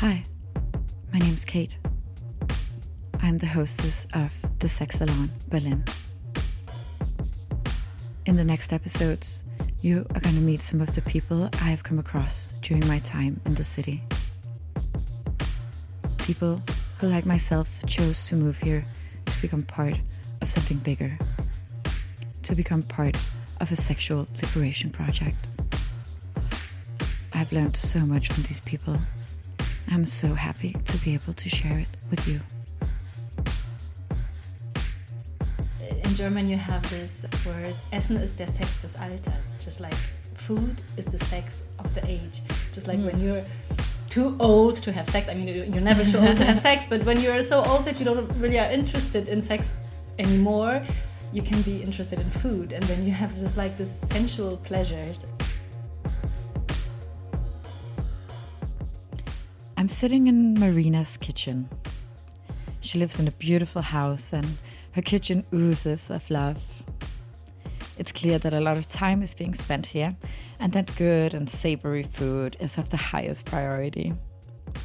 Hi, my name's Kate. I'm the hostess of the Sex Salon Berlin. In the next episodes, you are going to meet some of the people I have come across during my time in the city. People who, like myself, chose to move here to become part of something bigger, to become part of a sexual liberation project. I've learned so much from these people. I'm so happy to be able to share it with you. In German, you have this word, Essen ist der Sex des Alters. Just like food is the sex of the age. Just like mm. when you're too old to have sex. I mean, you're never too old to have sex, but when you're so old that you don't really are interested in sex anymore, you can be interested in food, and then you have just like this sensual pleasures. I'm sitting in Marina's kitchen. She lives in a beautiful house, and her kitchen oozes of love. It's clear that a lot of time is being spent here, and that good and savory food is of the highest priority.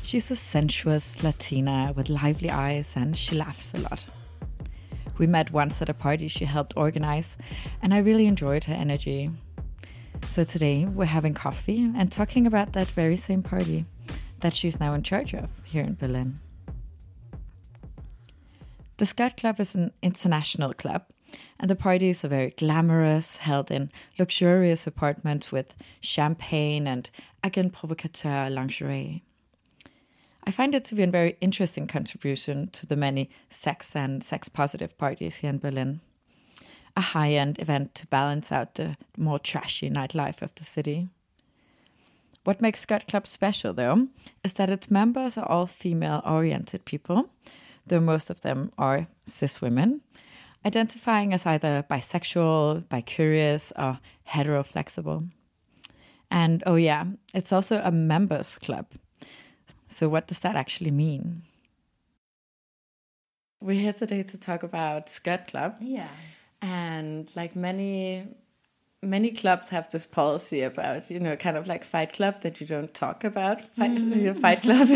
She's a sensuous Latina with lively eyes, and she laughs a lot. We met once at a party she helped organize, and I really enjoyed her energy. So today we're having coffee and talking about that very same party that she's now in charge of here in Berlin. The Skirt Club is an international club, and the parties are very glamorous, held in luxurious apartments with champagne and agent provocateur lingerie. I find it to be a very interesting contribution to the many sex and sex positive parties here in Berlin. A high end event to balance out the more trashy nightlife of the city. What makes Skirt Club special, though, is that its members are all female oriented people, though most of them are cis women, identifying as either bisexual, bicurious, or heteroflexible. And oh, yeah, it's also a members club so, what does that actually mean? We're here today to talk about Skirt Club. Yeah. And like many many clubs have this policy about you know kind of like fight club that you don't talk about fight, mm -hmm. fight club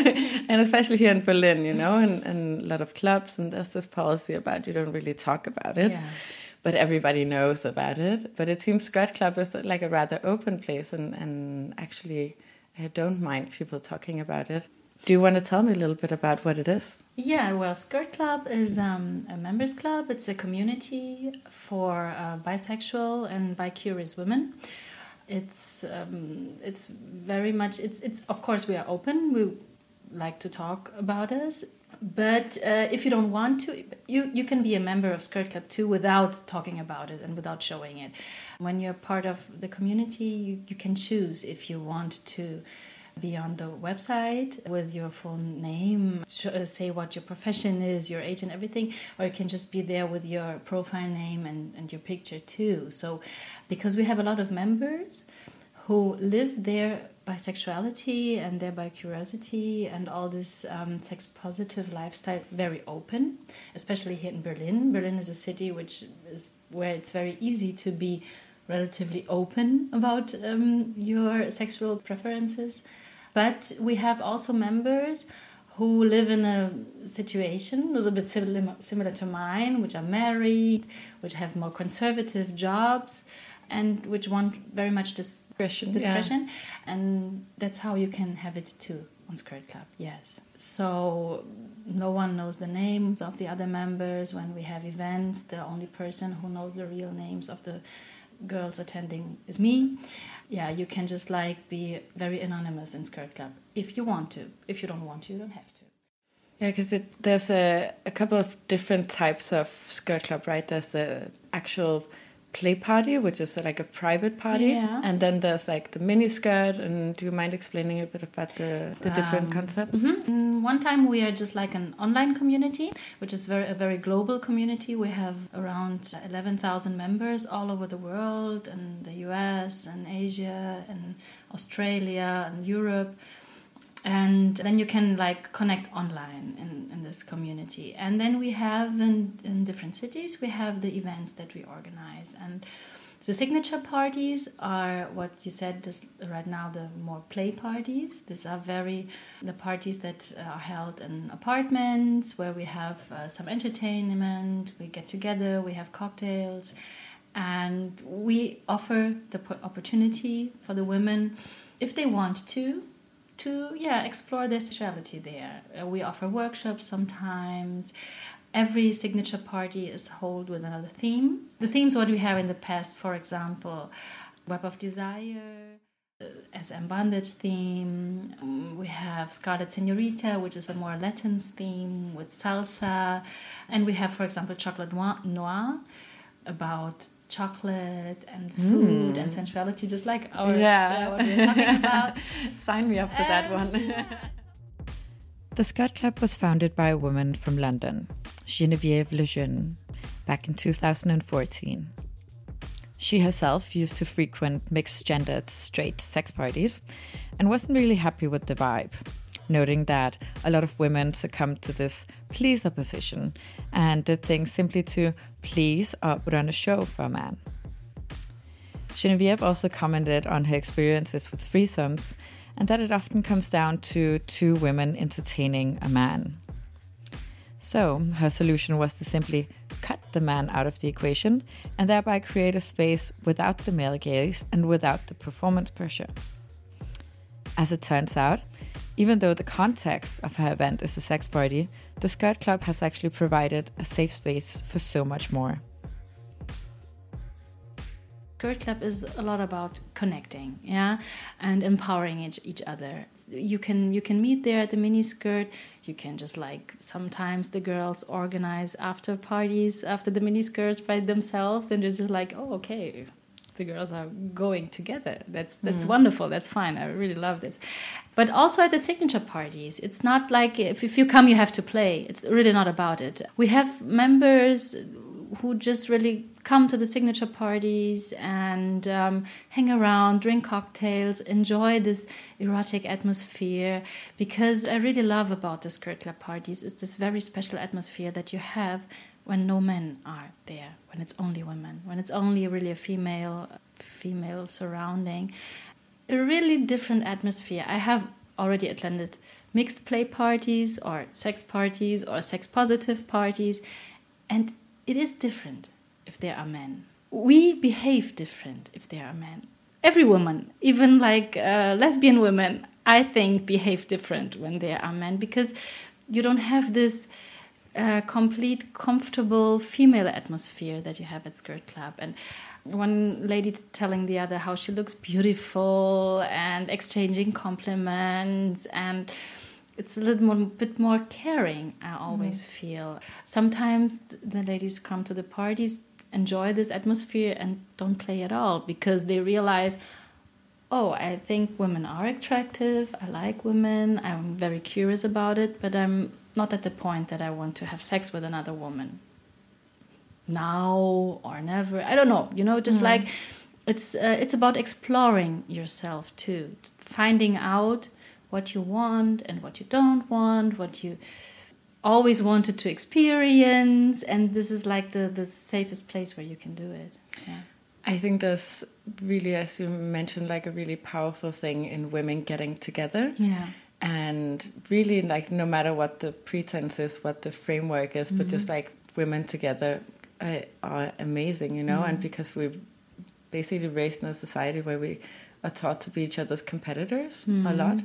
and especially here in berlin you know and, and a lot of clubs and there's this policy about you don't really talk about it yeah. but everybody knows about it but it seems skirt club is like a rather open place and, and actually I don't mind people talking about it. Do you want to tell me a little bit about what it is? Yeah, well, Skirt Club is um, a members club. It's a community for uh, bisexual and bi-curious women. It's um, it's very much it's it's of course we are open. We like to talk about us, but uh, if you don't want to, you you can be a member of Skirt Club too without talking about it and without showing it. When you're part of the community, you, you can choose if you want to be on the website with your full name, uh, say what your profession is, your age, and everything, or you can just be there with your profile name and, and your picture too. So, because we have a lot of members who live their bisexuality and their bicuriosity and all this um, sex positive lifestyle very open, especially here in Berlin. Berlin is a city which is where it's very easy to be relatively open about um, your sexual preferences. But we have also members who live in a situation a little bit similar, similar to mine, which are married, which have more conservative jobs, and which want very much discretion. discretion. Yeah. And that's how you can have it too on Skirt Club, yes. So no one knows the names of the other members. When we have events, the only person who knows the real names of the girls attending is me. Yeah, you can just like be very anonymous in Skirt Club if you want to. If you don't want to, you don't have to. Yeah, because there's a, a couple of different types of Skirt Club, right? There's the actual play party, which is like a private party, yeah. and then there's like the mini skirt. And do you mind explaining a bit about the, the different um, concepts? Mm -hmm. One time we are just like an online community, which is very a very global community. We have around eleven thousand members all over the world, and the U.S. and Asia and Australia and Europe and then you can like connect online in, in this community. And then we have in, in different cities we have the events that we organize. And The signature parties are what you said just right now, the more play parties. These are very the parties that are held in apartments where we have uh, some entertainment, we get together, we have cocktails, and we offer the opportunity for the women, if they want to, to yeah explore their sexuality there. Uh, we offer workshops sometimes every signature party is held with another theme. The themes what we have in the past, for example, Web of Desire, uh, SM Bondage theme. Um, we have Scarlet Senorita, which is a more Latin theme with salsa. And we have, for example, Chocolate Noir about chocolate and food mm. and sensuality, just like our yeah. Uh, what we are talking about. Sign me up for um, that one. the Skirt Club was founded by a woman from London, Geneviève Lejeune, back in 2014. She herself used to frequent mixed gendered straight sex parties and wasn't really happy with the vibe, noting that a lot of women succumbed to this pleaser position and did things simply to please or run a show for a man. Geneviève also commented on her experiences with threesomes and that it often comes down to two women entertaining a man. So, her solution was to simply cut the man out of the equation and thereby create a space without the male gaze and without the performance pressure. As it turns out, even though the context of her event is a sex party, the Skirt Club has actually provided a safe space for so much more. Skirt Club is a lot about connecting, yeah, and empowering each, each other. You can you can meet there at the mini skirt. You can just like sometimes the girls organize after parties after the mini skirts by themselves, and they're just like, oh, okay, the girls are going together. That's that's mm. wonderful. That's fine. I really love this. But also at the signature parties, it's not like if, if you come, you have to play. It's really not about it. We have members who just really come to the signature parties and um, hang around, drink cocktails, enjoy this erotic atmosphere. Because I really love about the skirt club parties is this very special atmosphere that you have when no men are there, when it's only women, when it's only really a female female surrounding. A really different atmosphere. I have already attended mixed play parties or sex parties or sex positive parties and it is different if there are men. We behave different if there are men. Every woman, even like uh, lesbian women, I think behave different when there are men because you don't have this uh, complete comfortable female atmosphere that you have at Skirt Club. And one lady telling the other how she looks beautiful and exchanging compliments and it's a little more, bit more caring i always mm. feel sometimes the ladies come to the parties enjoy this atmosphere and don't play at all because they realize oh i think women are attractive i like women i'm very curious about it but i'm not at the point that i want to have sex with another woman now or never i don't know you know just mm. like it's uh, it's about exploring yourself too finding out what you want and what you don't want, what you always wanted to experience, and this is like the the safest place where you can do it. Yeah. I think there's really, as you mentioned, like a really powerful thing in women getting together. Yeah. And really, like, no matter what the pretense is, what the framework is, mm -hmm. but just mm-hmm. like women together uh, are amazing, you know, mm -hmm. and because we've basically raised in a society where we are taught to be each other's competitors mm -hmm. a mm-hmm. lot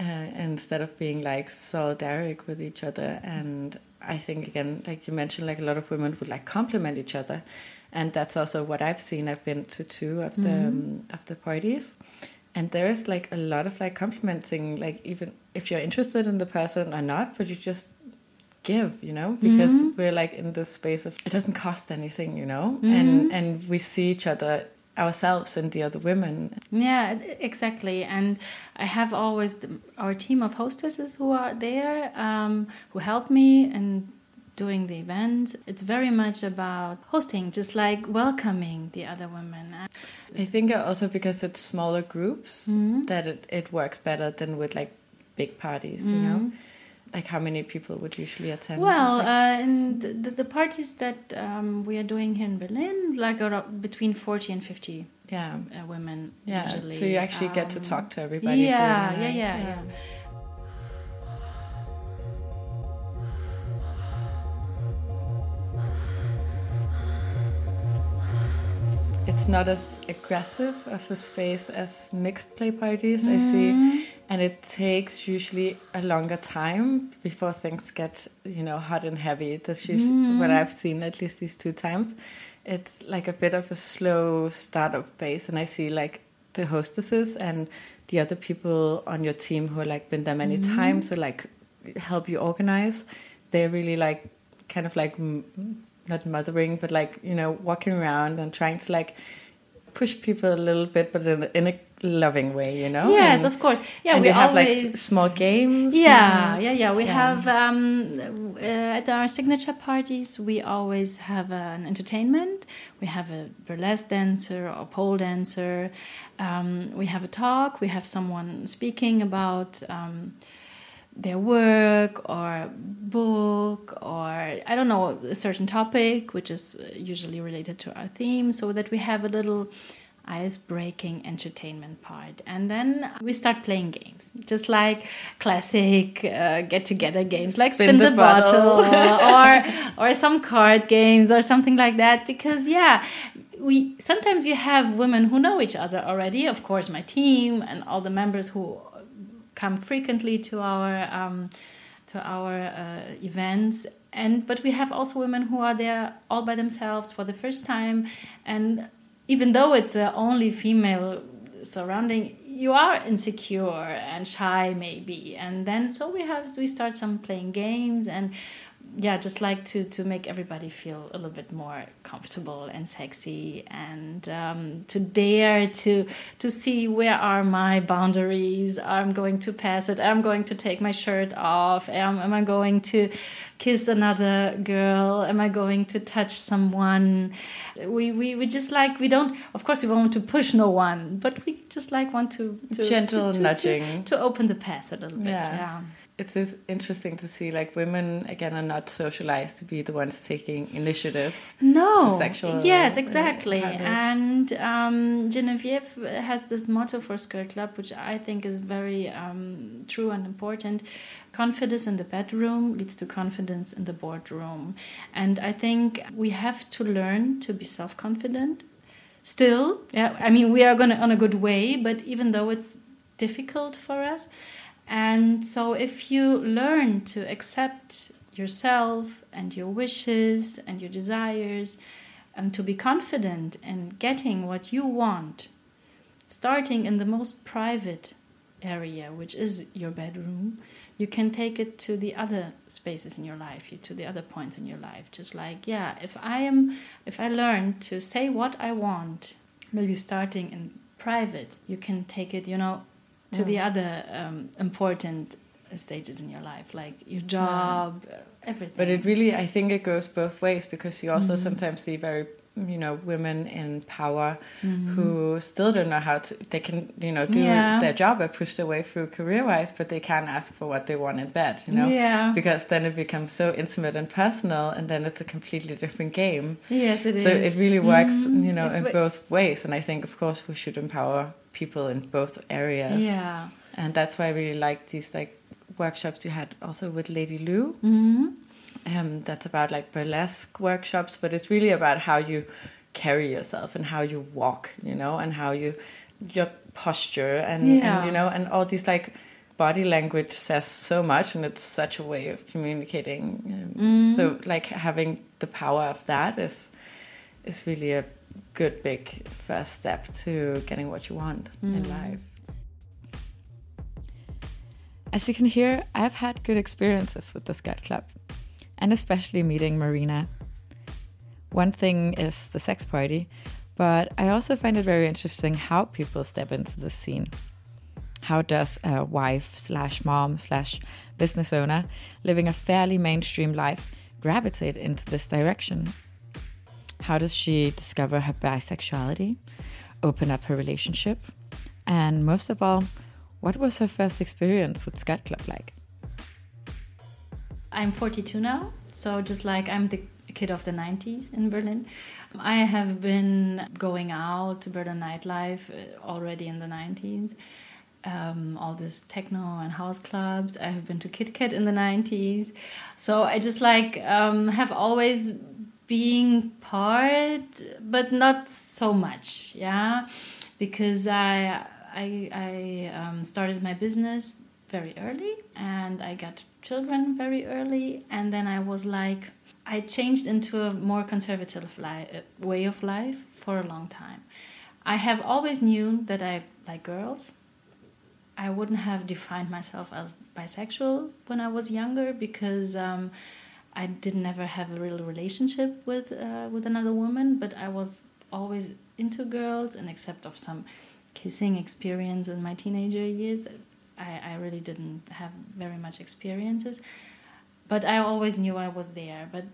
uh, instead of being like solidaric with each other. And I think again, like you mentioned, like a lot of women would like compliment each other, and that's also what I've seen. I've been to two of the mm-hmm. um, of the parties, and there is like a lot of like complimenting, like even if you're interested in the person or not, but you just give you know because mm-hmm. we're like in this space of it doesn't cost anything you know mm-hmm. and and we see each other ourselves and the other women. Yeah, exactly. And I have always the, our team of hostesses who are there, um, who help me and doing the event. It's very much about hosting, just like welcoming the other women. I think also because it's smaller groups mm -hmm. that it, it works better than with like big parties, mm -hmm. you know. Mm-hmm. like how many people would usually attend? Well, uh, in the, the, the parties that um, we are doing here in Berlin, like around between 40 and 50 yeah, uh, women yeah. usually. So you actually get to Um, talk to everybody. Yeah, the yeah, yeah, yeah. It's not as aggressive of a space as mixed play parties. I see, mm-hmm. and it takes usually a longer time before things get you know hot and heavy. That's usually mm-hmm. what I've seen at least these two times. It's like a bit of a slow startup phase, and I see like the hostesses and the other people on your team who like been there many mm-hmm. times, so like help you organize. They're really like kind of like not mothering, but like you know walking around and trying to like push people a little bit, but in a, in a loving way, you know. Yes, and, of course. Yeah, we have like always s- small games. Yeah, yeah, yeah. We have um, uh, at our signature parties. We always have an entertainment. We have a burlesque dancer or pole dancer. Um, we have a talk. We have someone speaking about. Um, their work or book or I don't know a certain topic which is usually related to our theme so that we have a little ice breaking entertainment part and then we start playing games just like classic uh, get together games like Spin spin, the the, bottle. bottle or or some card games or something like that because yeah we sometimes you have women who know each other already of course my team and all the members who come frequently to our um, to our uh, events. And but we have also women who are there all by themselves for the first time. And even though it's a only female surrounding you are insecure and shy maybe. And then so we have we start some playing games and yeah just like to to make everybody feel a little bit more comfortable and sexy and um, to dare to to see where are my boundaries. I'm going to pass it. I'm going to take my shirt off. Am, am i going to kiss another girl? Am i going to touch someone? We, we we just like we don't of course we want to push no one but we just like want to, to Gentle to, to, nudging. to, to open the path a little bit Yeah. yeah It's is interesting to see like women again are not socialized to be the ones taking initiative. No. to sexual, yes, uh, exactly. encounters. And um, Genevieve has this motto for Skirt Club, which I think is very um, true and important. Confidence in the bedroom leads to confidence in the boardroom. And I think we have to learn to be self confident. Still, yeah, I mean, we are going on a good way, but even though it's difficult for us, and so, if you learn to accept yourself and your wishes and your desires, and to be confident in getting what you want, starting in the most private area, which is your bedroom, you can take it to the other spaces in your life, to the other points in your life. Just like, yeah, if I am, if I learn to say what I want, maybe starting in private, you can take it, you know, to the other um, important stages in your life, like your job, uh, everything. But it really, I think it goes both ways because you also sometimes see very, you know, women in power who still don't know how to. They can, you know, do Yeah. their job and push their way through career-wise, but they can't ask for what they want in bed. You know, Yeah. because then it becomes so intimate and personal, and then it's a completely different game. yes, it is. so it really works, you know, in both ways. And I think, of course, we should empower people in both areas. Yeah. And that's why I really like these like workshops you had also with Lady Lou. hmm Um, that's about like burlesque workshops, but it's really about how you carry yourself and how you walk, you know, and how you your posture and, Yeah. and you know, and all these like body language says so much, and it's such a way of communicating. Um, So like having the power of that is is really a good big first step to getting what you want in mm. life. As you can hear, I've had good experiences with the Skirt Club, and especially meeting Marina. One thing is the sex party, but I also find it very interesting how people step into the scene. How does a wife slash mom slash business owner living a fairly mainstream life gravitate into this direction? How does she discover her bisexuality, open up her relationship, and most of all, what was her first experience with Skirt Club like? I'm 42 now, so just like I'm the kid of the 90s in Berlin. I have been going out to Berlin nightlife uh, already in the 90s. Um, all this techno and house clubs. I have been to Kit Kat in the 90s. So I just like um, have always being part, but not so much, yeah, because I I, I um, started my business very early and I got children very early, and then I was like I changed into a more conservative li- uh, way of life for a long time. I have always knew that I like girls. I wouldn't have defined myself as bisexual when I was younger because um, I did never have a real relationship with uh, with another woman. But I was always into girls, and except of some kissing experience in my teenager years, I, I really didn't have very much experiences but I always knew I was there. But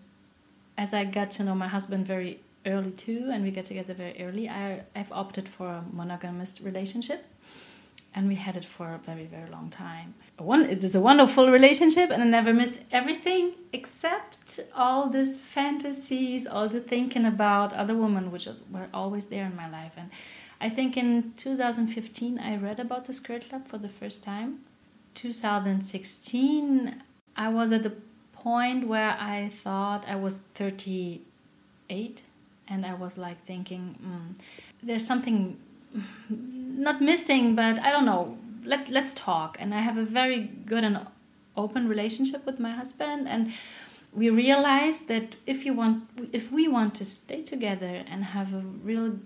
as I got to know my husband very early too, and we got together very early, I, I've opted for a monogamous relationship. And we had it for a very, very long time. One, it is a wonderful relationship, and I never missed everything except all these fantasies, all the thinking about other women, which were always there in my life. And I think in 2015, I read about the Skirt Club for the first time. 2016, I was at the point where I thought I was 38 and I was like thinking, mm, there's something not missing, but I don't know. Let, let's talk. And I have a very good and open relationship with my husband. And we realized that if you want, if we want to stay together and have a real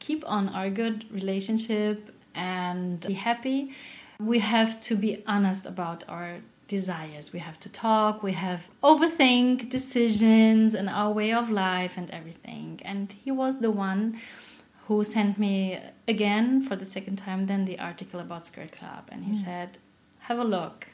keep on our good relationship and be happy, we have to be honest about our desires. We have to talk, we have overthink decisions and our way of life and everything. And he was the one who sent me again for the second time then the article about Skirt Club and he mm. said, "Have a look."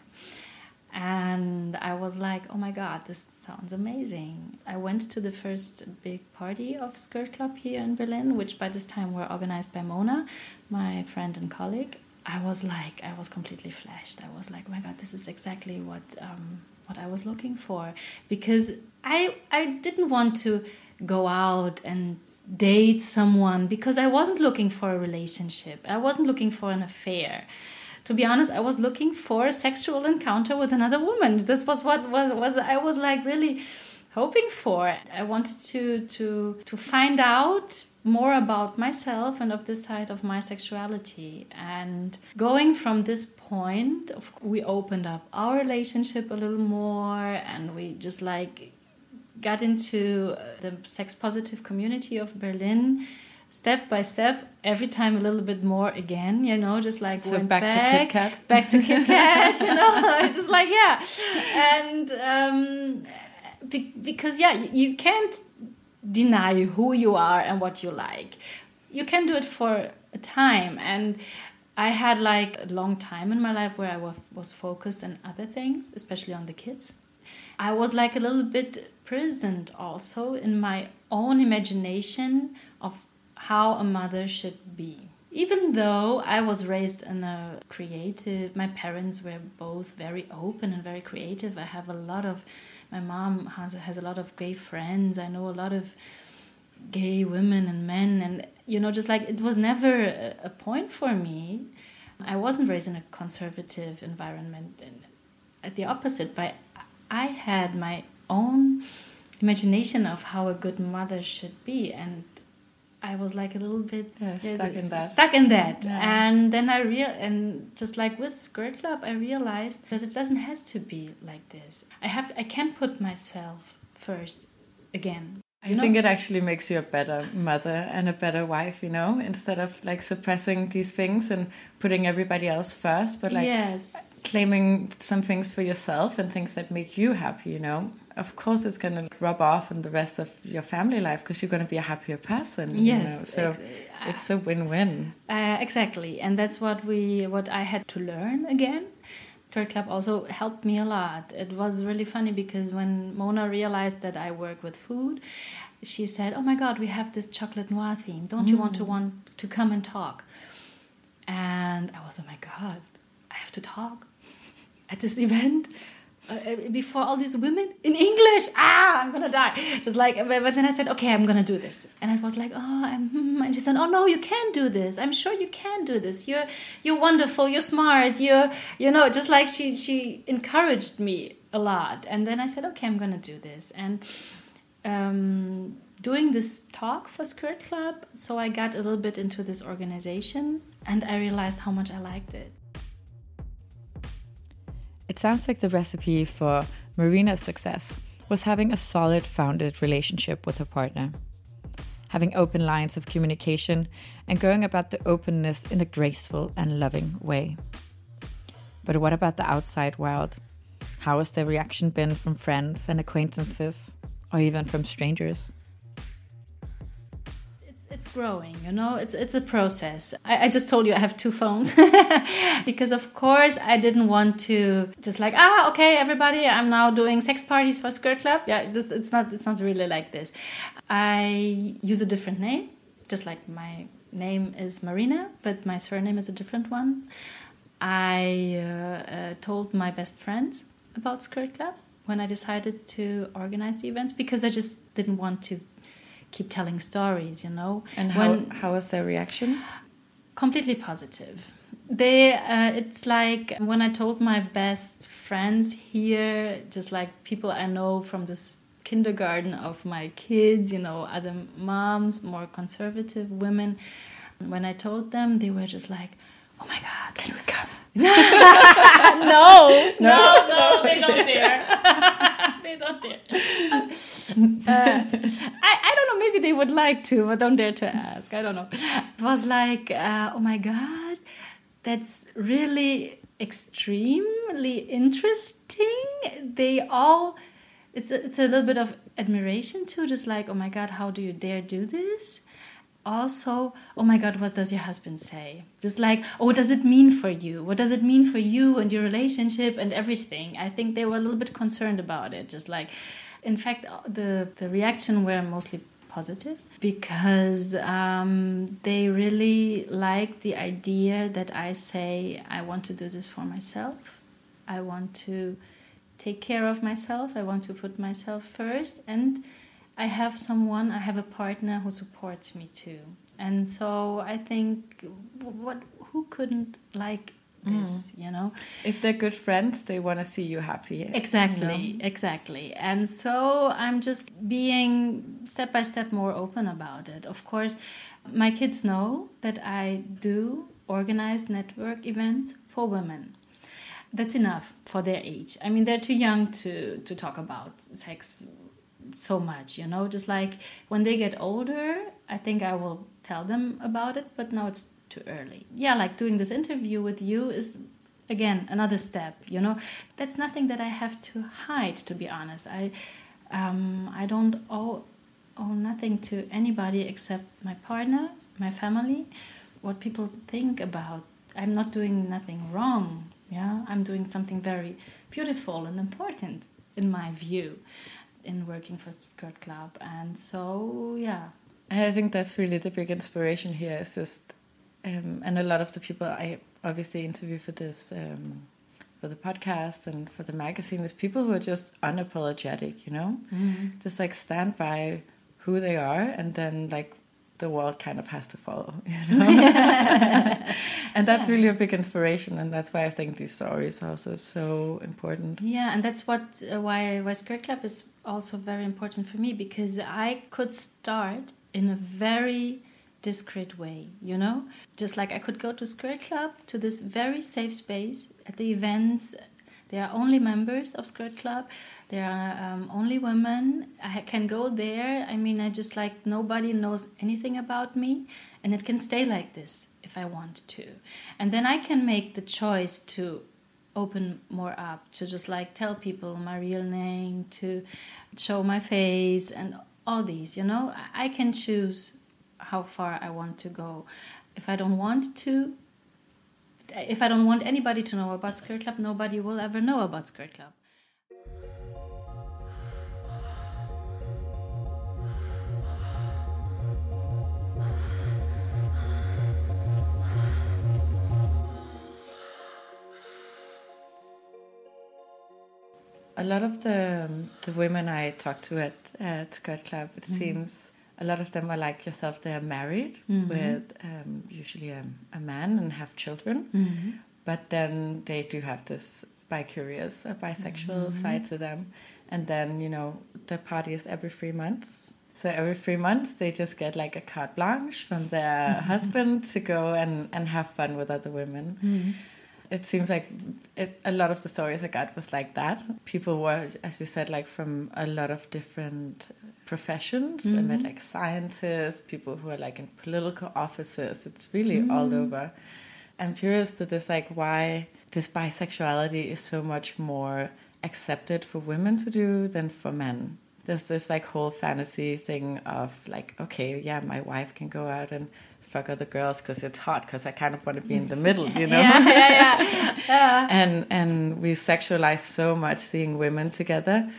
And I was like, "Oh my god, this sounds amazing." I went to the first big party of Skirt Club here in Berlin, which by this time were organized by Mona, my friend and colleague, I was like, I was completely flashed. I was like, oh my God, this is exactly what um, what I was looking for because I I didn't want to go out and date someone because I wasn't looking for a relationship. I wasn't looking for an affair. To be honest, I was looking for a sexual encounter with another woman. This was what was, was I was like really hoping for. I wanted to to to find out more about myself and of this side of my sexuality and going from this point we opened up our relationship a little more and we just like got into the sex positive community of berlin step by step every time a little bit more again you know just like so went back, back to Kit Kat back to Kit Kat you know just like yeah and um, because yeah you can't deny who you are and what you like. You can do it for a time and I had like a long time in my life where I was focused on other things, especially on the kids. I was like a little bit present also in my own imagination of how a mother should be. Even though I was raised in a creative, my parents were both very open and very creative. I have a lot of my mom has has a lot of gay friends. I know a lot of gay women and men, and you know, just like it was never a, a point for me. I wasn't raised in a conservative environment, and at the opposite, but I had my own imagination of how a good mother should be, and I was like a little bit yeah, stuck in that. Stuck in that, yeah. and then I real and just like with Skirt Club, I realized that it doesn't has to be like this. I have I can put myself first again. I know? think it actually makes you a better mother and a better wife, you know, instead of like suppressing these things and putting everybody else first, but like yes. claiming some things for yourself and things that make you happy, you know of course it's going to rub off on the rest of your family life because you're going to be a happier person yes you know? so it's a win-win uh, exactly and that's what we what i had to learn again Skirt Club also helped me a lot. It was really funny because when Mona realized that I work with food, she said, "Oh my God, we have this chocolate noir theme. Don't mm. you want to mm. want to come and talk?" And I was, "Oh my God, I have to talk at this event." Uh, before all these women in English. Ah, I'm gonna die. Just like, but then I said, okay, I'm gonna do this. And I was like, oh, I'm, hmm, and she said, oh no, you can do this. I'm sure you can do this. You're, you're wonderful. You're smart. You're, you know, just like she, she encouraged me a lot. And then I said, okay, I'm gonna do this. And um, doing this talk for Skirt Club, so I got a little bit into this organization, and I realized how much I liked it. It sounds like the recipe for Marina's success was having a solid founded relationship with her partner, having open lines of communication, and going about the openness in a graceful and loving way. But what about the outside world? How has the reaction been from friends and acquaintances, or even from strangers? It's growing you know? It's it's a process. I, I just told you i have two phones. Because of course i didn't want to just like ah okay everybody i'm now doing sex parties for skirt club. Yeah this, it's not it's not really like this. I use a different name just like my name is marina but my surname is a different one. I uh, uh, told my best friends about skirt club when i decided to organize the events because i just didn't want to keep telling stories, you know. And how, when, how was their reaction? Completely positive. They, uh, it's like when I told my best friends here, just like people I know from this kindergarten of my kids, you know, other moms, more conservative women. When I told them, they were just like, "Oh my God, can we come?" No, no, no, no, they don't dare. they don't dare. Uh, I, I don't know, maybe they would like to, but don't dare to ask. I don't know. It was like, uh, oh my God, that's really extremely interesting. They all, it's a, it's a little bit of admiration too, just like, oh my God, how do you dare do this? Also, oh my God, what does your husband say? Just like, oh, what does it mean for you? What does it mean for you and your relationship and everything? I think they were a little bit concerned about it. Just like, in fact, the, the reaction were mostly positive because um, they really like the idea that I say, I want to do this for myself. I want to take care of myself. I want to put myself first. And I have someone, I have a partner who supports me too. And so I think what who couldn't like this, mm. you know? If they're good friends, they want to see you happy. Exactly, you know? exactly. And so I'm just being step by step more open about it. Of course, my kids know that I do organized network events for women that's enough for their age. I mean, they're too young to to talk about sex so much you know? Just like when they get older i think i will tell them about it but now it's too early. Yeah like doing this interview with you is again another step you know? That's nothing that i have to hide to be honest. I um, i don't owe, owe nothing to anybody except my partner my family what people think about. I'm not doing nothing wrong yeah? I'm doing something very beautiful and important in my view in working for Skirt Club. And so, yeah. And I think that's really the big inspiration here. Is just, um, and a lot of the people I obviously interview for this, um, for the podcast and for the magazine, is people who are just unapologetic. You know, mm-hmm. just like stand by who they are, and then like the world kind of has to follow. You know? and that's yeah. really a big inspiration, and that's why I think these stories are also so important. Yeah, and that's what uh, why why Skirt Club is also very important for me because I could start in a very discreet way, you know? Just like I could go to Skirt Club, to this very safe space at the events. There are only members of Skirt Club. There are um, only women. I can go there. I mean, I just like nobody knows anything about me, and it can stay like this if I want to. And then I can make the choice to open more up to just like tell people my real name to show my face and all these you know i can choose how far i want to go if i don't want to if i don't want anybody to know about skirt club nobody will ever know about skirt club a lot of the um, the women I talk to at at Skirt Club, it Mm-hmm. seems a lot of them are like yourself. They are married Mm-hmm. with um, usually a, a man and have children, Mm-hmm. but then they do have this bi-curious or bisexual Mm-hmm. side to them. And then you know the party is every three months. So every three months they just get like a carte blanche from their husband to go and, and have fun with other women Mm-hmm. It seems like it, a lot of the stories I got was like that. People were, as you said, like from a lot of different professions. I met mm-hmm. like scientists, people who are like in political offices. It's really mm-hmm. all over. I'm curious to this, like why this bisexuality is so much more accepted for women to do than for men. There's this like whole fantasy thing of like, okay, yeah, my wife can go out and fuck other girls because it's hot because I kind of want to be in the middle, you know? Yeah, yeah, yeah. Uh. and and we sexualize so much seeing women together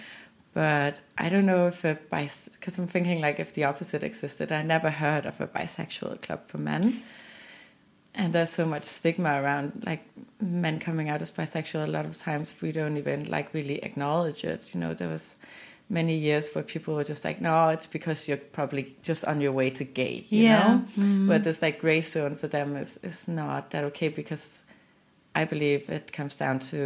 but i don't know if a bis because i'm thinking like if the opposite existed i never heard of a bisexual club for men and there's so much stigma around like men coming out as bisexual a lot of times we don't even like really acknowledge it you know there was many years where people were just like no it's because you're probably just on your way to gay you Yeah. Mm-hmm. know but this like gray zone for them is is not that okay because I believe it comes down to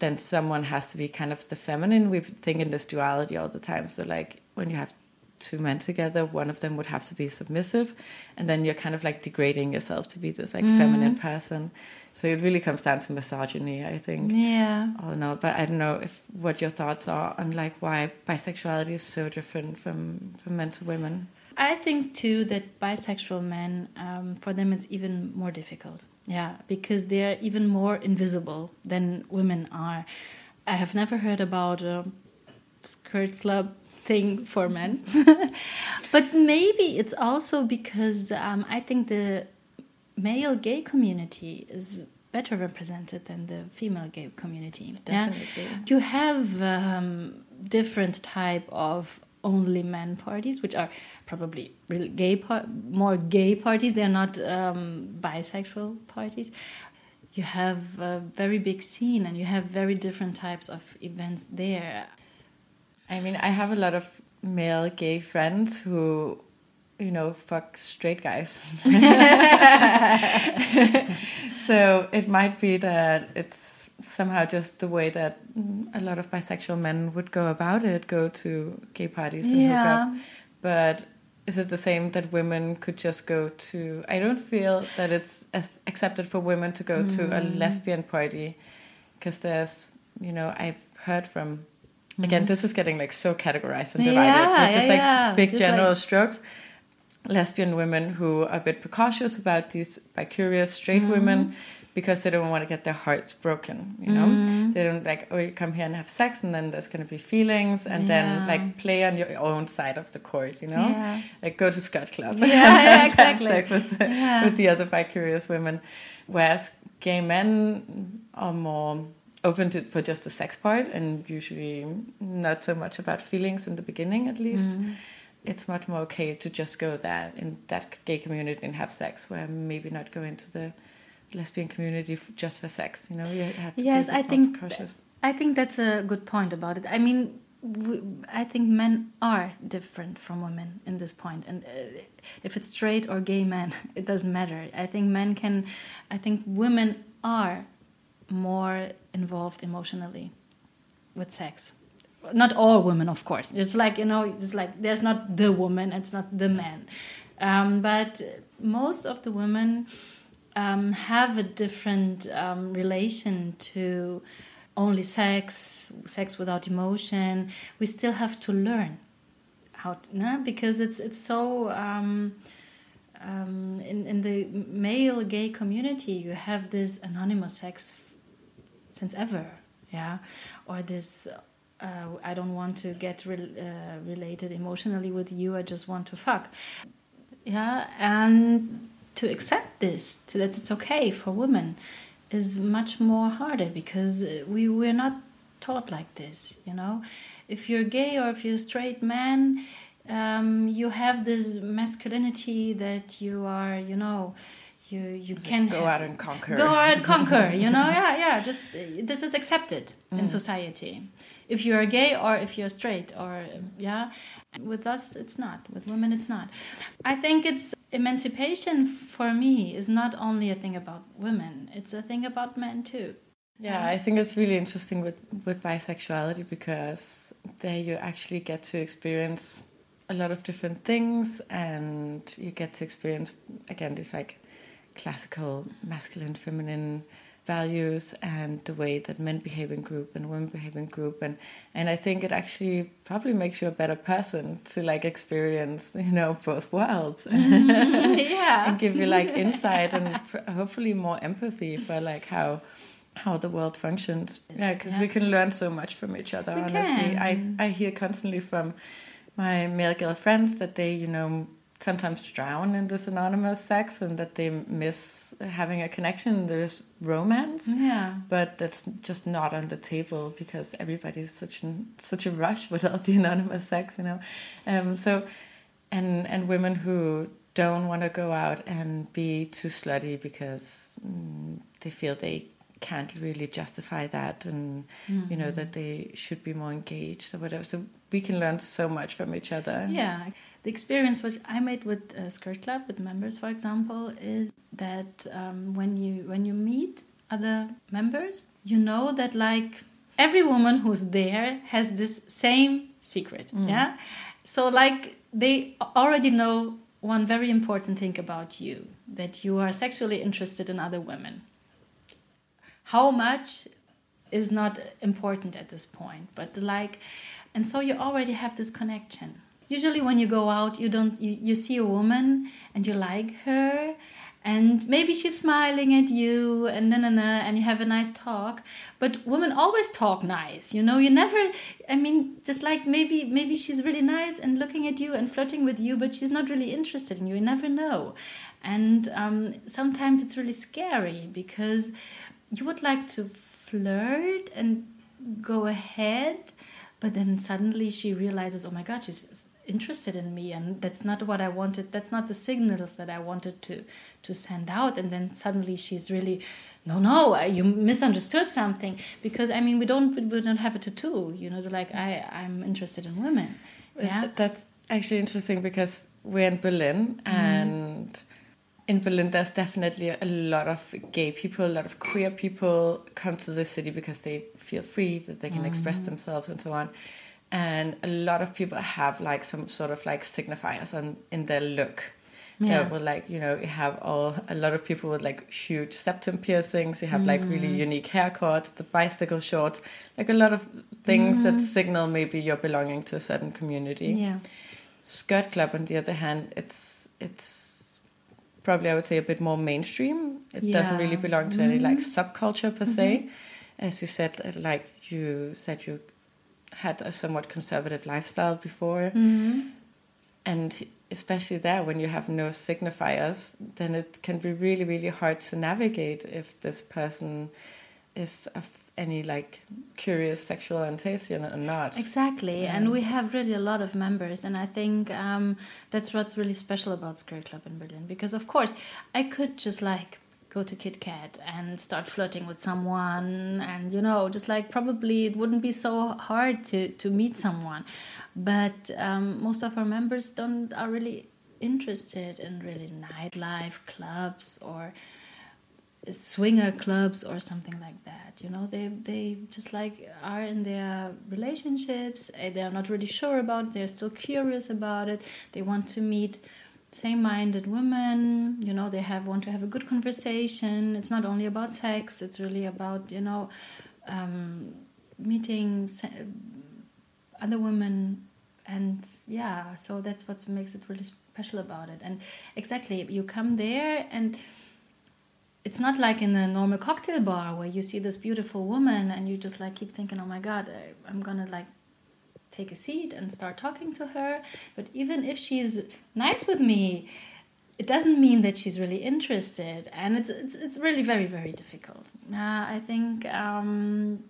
then someone has to be kind of the feminine. We think in this duality all the time. So like when you have two men together, one of them would have to be submissive, and then you're kind of like degrading yourself to be this like feminine person. So it really comes down to misogyny, I think. Yeah. Oh no, but I don't know if what your thoughts are on like why bisexuality is so different from from men to women. I think too that bisexual men, um, for them, it's even more difficult. Yeah, because they're even more invisible than women are. I have never heard about a skirt club thing for men, but maybe it's also because um, I think the male gay community is better represented than the female gay community. Yeah? Definitely. You have um, different type of only men parties, which are probably really gay, par- more gay parties. They are not um, bisexual parties. You have a very big scene, and you have very different types of events there. I mean, I have a lot of male gay friends who, you know, fuck straight guys. so it might be that it's somehow just the way that mm, a lot of bisexual men would go about it, go to gay parties and hook up. But is it the same that women could just go to? I don't feel that it's as accepted for women to go to a lesbian party because there's, you know, I've heard from. Again, this is getting like so categorized and divided, Yeah, but just yeah, like yeah. big Just general like- strokes. Lesbian women who are a bit precautious about these bi-curious straight Mm-hmm. women because they don't want to get their hearts broken. You know, Mm-hmm. they don't like oh you come here and have sex and then there's gonna be feelings and then like play on your own side of the court. You know, Yeah. like go to Skirt Club. Yeah, yeah, exactly. sex with the, Yeah. with the other bi-curious women, whereas gay men are more open to for just the sex part and usually not so much about feelings in the beginning at least Mm-hmm. It's much more okay to just go there in that gay community and have sex where maybe not go into the lesbian community f- just for sex you know you have to Yes, I think cautious I think that's a good point about it. I mean, I think men are different from women in this point. point, and uh, if it's straight or gay men, it doesn't matter. I think men can. I think women are more involved emotionally with sex. Not all women, of course. It's like you know, it's like there's not the woman, it's not the man, um, but most of the women um, have a different um, relation to only sex, sex without emotion. We still have to learn how, to, no? because it's it's so. Um, um, in in the male gay community, you have this anonymous sex since ever, yeah, or this. Uh, I don't want to get re- uh, related emotionally with you. I just want to fuck, yeah, and to accept this, to that it's okay for women, is much more harder because we we're not taught like this. You know, if you're gay or if you're a straight man, um, you have this masculinity that you are, you know, you you can go out and conquer. go out and conquer you know yeah yeah just this is accepted in society if you're gay or if you're straight or uh, yeah with us it's not. With women it's not. I think it's emancipation for me is not only a thing about women it's a thing about men too. Yeah, I think it's really interesting with, with bisexuality because there you actually get to experience a lot of different things and you get to experience, again, this like classical masculine, feminine values and the way that men behave in group and women behave in group. And and I think it actually probably makes you a better person to like experience you know both worlds. Yeah. And give you like insight and pr- hopefully more empathy for like how how the world functions. Yeah because we can learn so much from each other We honestly. Can. i i hear constantly from my male girl friends that they you know sometimes drown in this anonymous sex and that they miss having a connection there's romance yeah but that's just not on the table because everybody's such in such a rush with all the anonymous sex, you know. Um, so, and and women who don't want to go out and be too slutty because mm, they feel they can't really justify that, and you know that they should be more engaged or whatever. So we can learn so much from each other. Yeah, the experience which I made with uh, Skirt Club with members, for example, is that um, when you when you meet other members, you know that like every woman who's there has this same secret. Yeah, so like they already know one very important thing about you that you are sexually interested in other women. How much is not important at this point, but like, and so you already have this connection. Usually, when you go out, you don't you, you see a woman and you like her, and maybe she's smiling at you, and then and you have a nice talk. But women always talk nice, you know. You never, I mean, just like maybe maybe she's really nice and looking at you and flirting with you, but she's not really interested in you. You never know, and um, sometimes it's really scary because you would like to flirt and go ahead but then suddenly she realizes oh my god she's interested in me and that's not what i wanted that's not the signals that i wanted to to send out. And then suddenly she's really no no you misunderstood something. Because i mean we don't we don't have a tattoo you know it's like i i'm interested in women. Yeah? That's actually interesting because we're in Berlin mm-hmm. and in Berlin there's definitely a lot of gay people, a lot of queer people come to the city because they feel free, that they can express mm-hmm. themselves and so on. And a lot of people have like some sort of like signifiers on in their look. Yeah. That will like, you know, you have all a lot of people with like huge septum piercings, you have like really mm. unique haircuts, the bicycle shorts, like a lot of things that mm. signal maybe you're belonging to a certain community. yeah Skirt Club, on the other hand, it's it's probably I would say a bit more mainstream. It doesn't really belong to any like mm-hmm. subculture per se. Mm-hmm. As you said, like you said, you had a somewhat conservative lifestyle before, and especially there when you have no signifiers, then it can be really really hard to navigate if this person is of any like curious sexual orientation or not. Exactly, and we have really a lot of members, and I think um, that's what's really special about Skirt Club in Berlin. Because of course, I could just like go to KitKat and start flirting with someone, and you know, just like probably it wouldn't be so hard to to meet someone, but um, most of our members don't are really interested in really nightlife clubs or swinger clubs or something like that you know? They they just like are in their relationships eh, they're not really sure about it they're still curious about it they want to meet same-minded women you know they have want to have a good conversation. It's not only about sex it's really about you know um, meeting other women and yeah so that's what makes it really special about it. And exactly you come there and it's not like in a normal cocktail bar where you see this beautiful woman and you just like keep thinking oh my god i'm gonna like take a seat and start talking to her. But even if she's nice with me it doesn't mean that she's really interested. And it's it's, it's really very very difficult. Uh, i think um,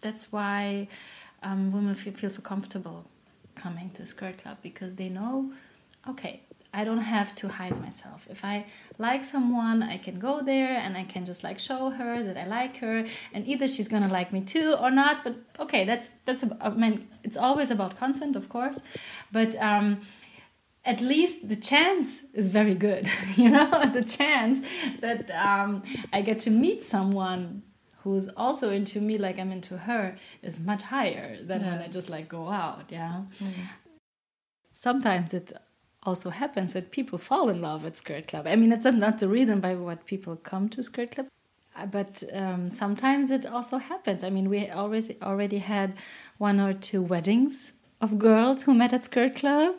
that's why um, women feel, feel so comfortable coming to a skirt club because they know okay I don't have to hide myself. If I like someone, I can go there and I can just like show her that I like her, and either she's gonna like me too or not. But okay, that's that's. I mean, it's always about consent, of course, but. Um, at least the chance is very good you know the chance that um, i get to meet someone who's also into me like i'm into her is much higher than yeah. when i just like go out yeah mm. sometimes it also happens that people fall in love at Skirt Club. I mean, it's not the reason by what people come to Skirt Club, uh, but um, sometimes it also happens. I mean, we always already had one or two weddings of girls who met at Skirt Club,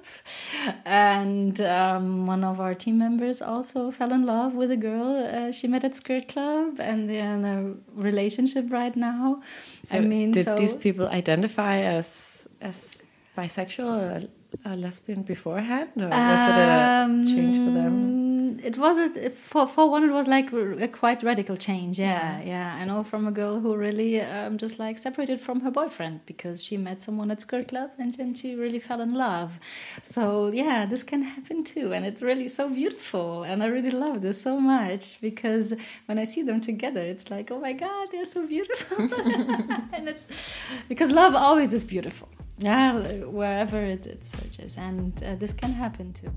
and um, one of our team members also fell in love with a girl uh, she met at Skirt Club, and they're in a relationship right now. So I mean, did so these people identify as as bisexual? A lesbian beforehand, or was um, it a um, change for them? It was a, for for one. It was like a quite radical change. Yeah, yeah. yeah. I know from a girl who really um, just like separated from her boyfriend because she met someone at skirt club and then she really fell in love. So yeah, this can happen too, and it's really so beautiful. And I really love this so much because when I see them together, it's like oh my god, they're so beautiful, and it's because love always is beautiful yeah wherever it, it searches and uh, this can happen too.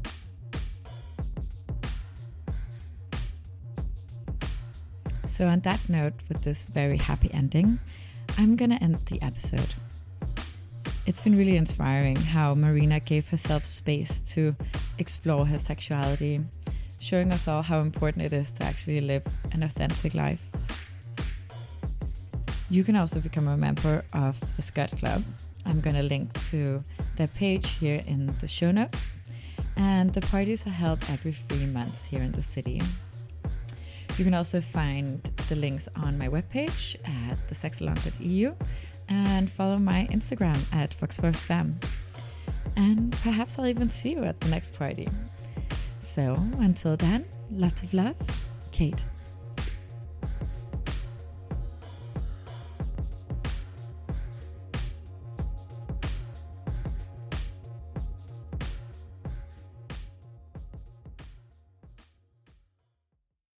So on that note with this very happy ending i'm gonna end the episode. It's been really inspiring how marina gave herself space to explore her sexuality showing us all how important it is to actually live an authentic life. You can also become a member of the skirt club I'm going to link to their page here in the show notes. And the parties are held every three months here in the city. You can also find the links on my webpage at thesexsalon.eu and follow my Instagram at foxforcefam. And perhaps I'll even see you at the next party. So until then, lots of love, Kate.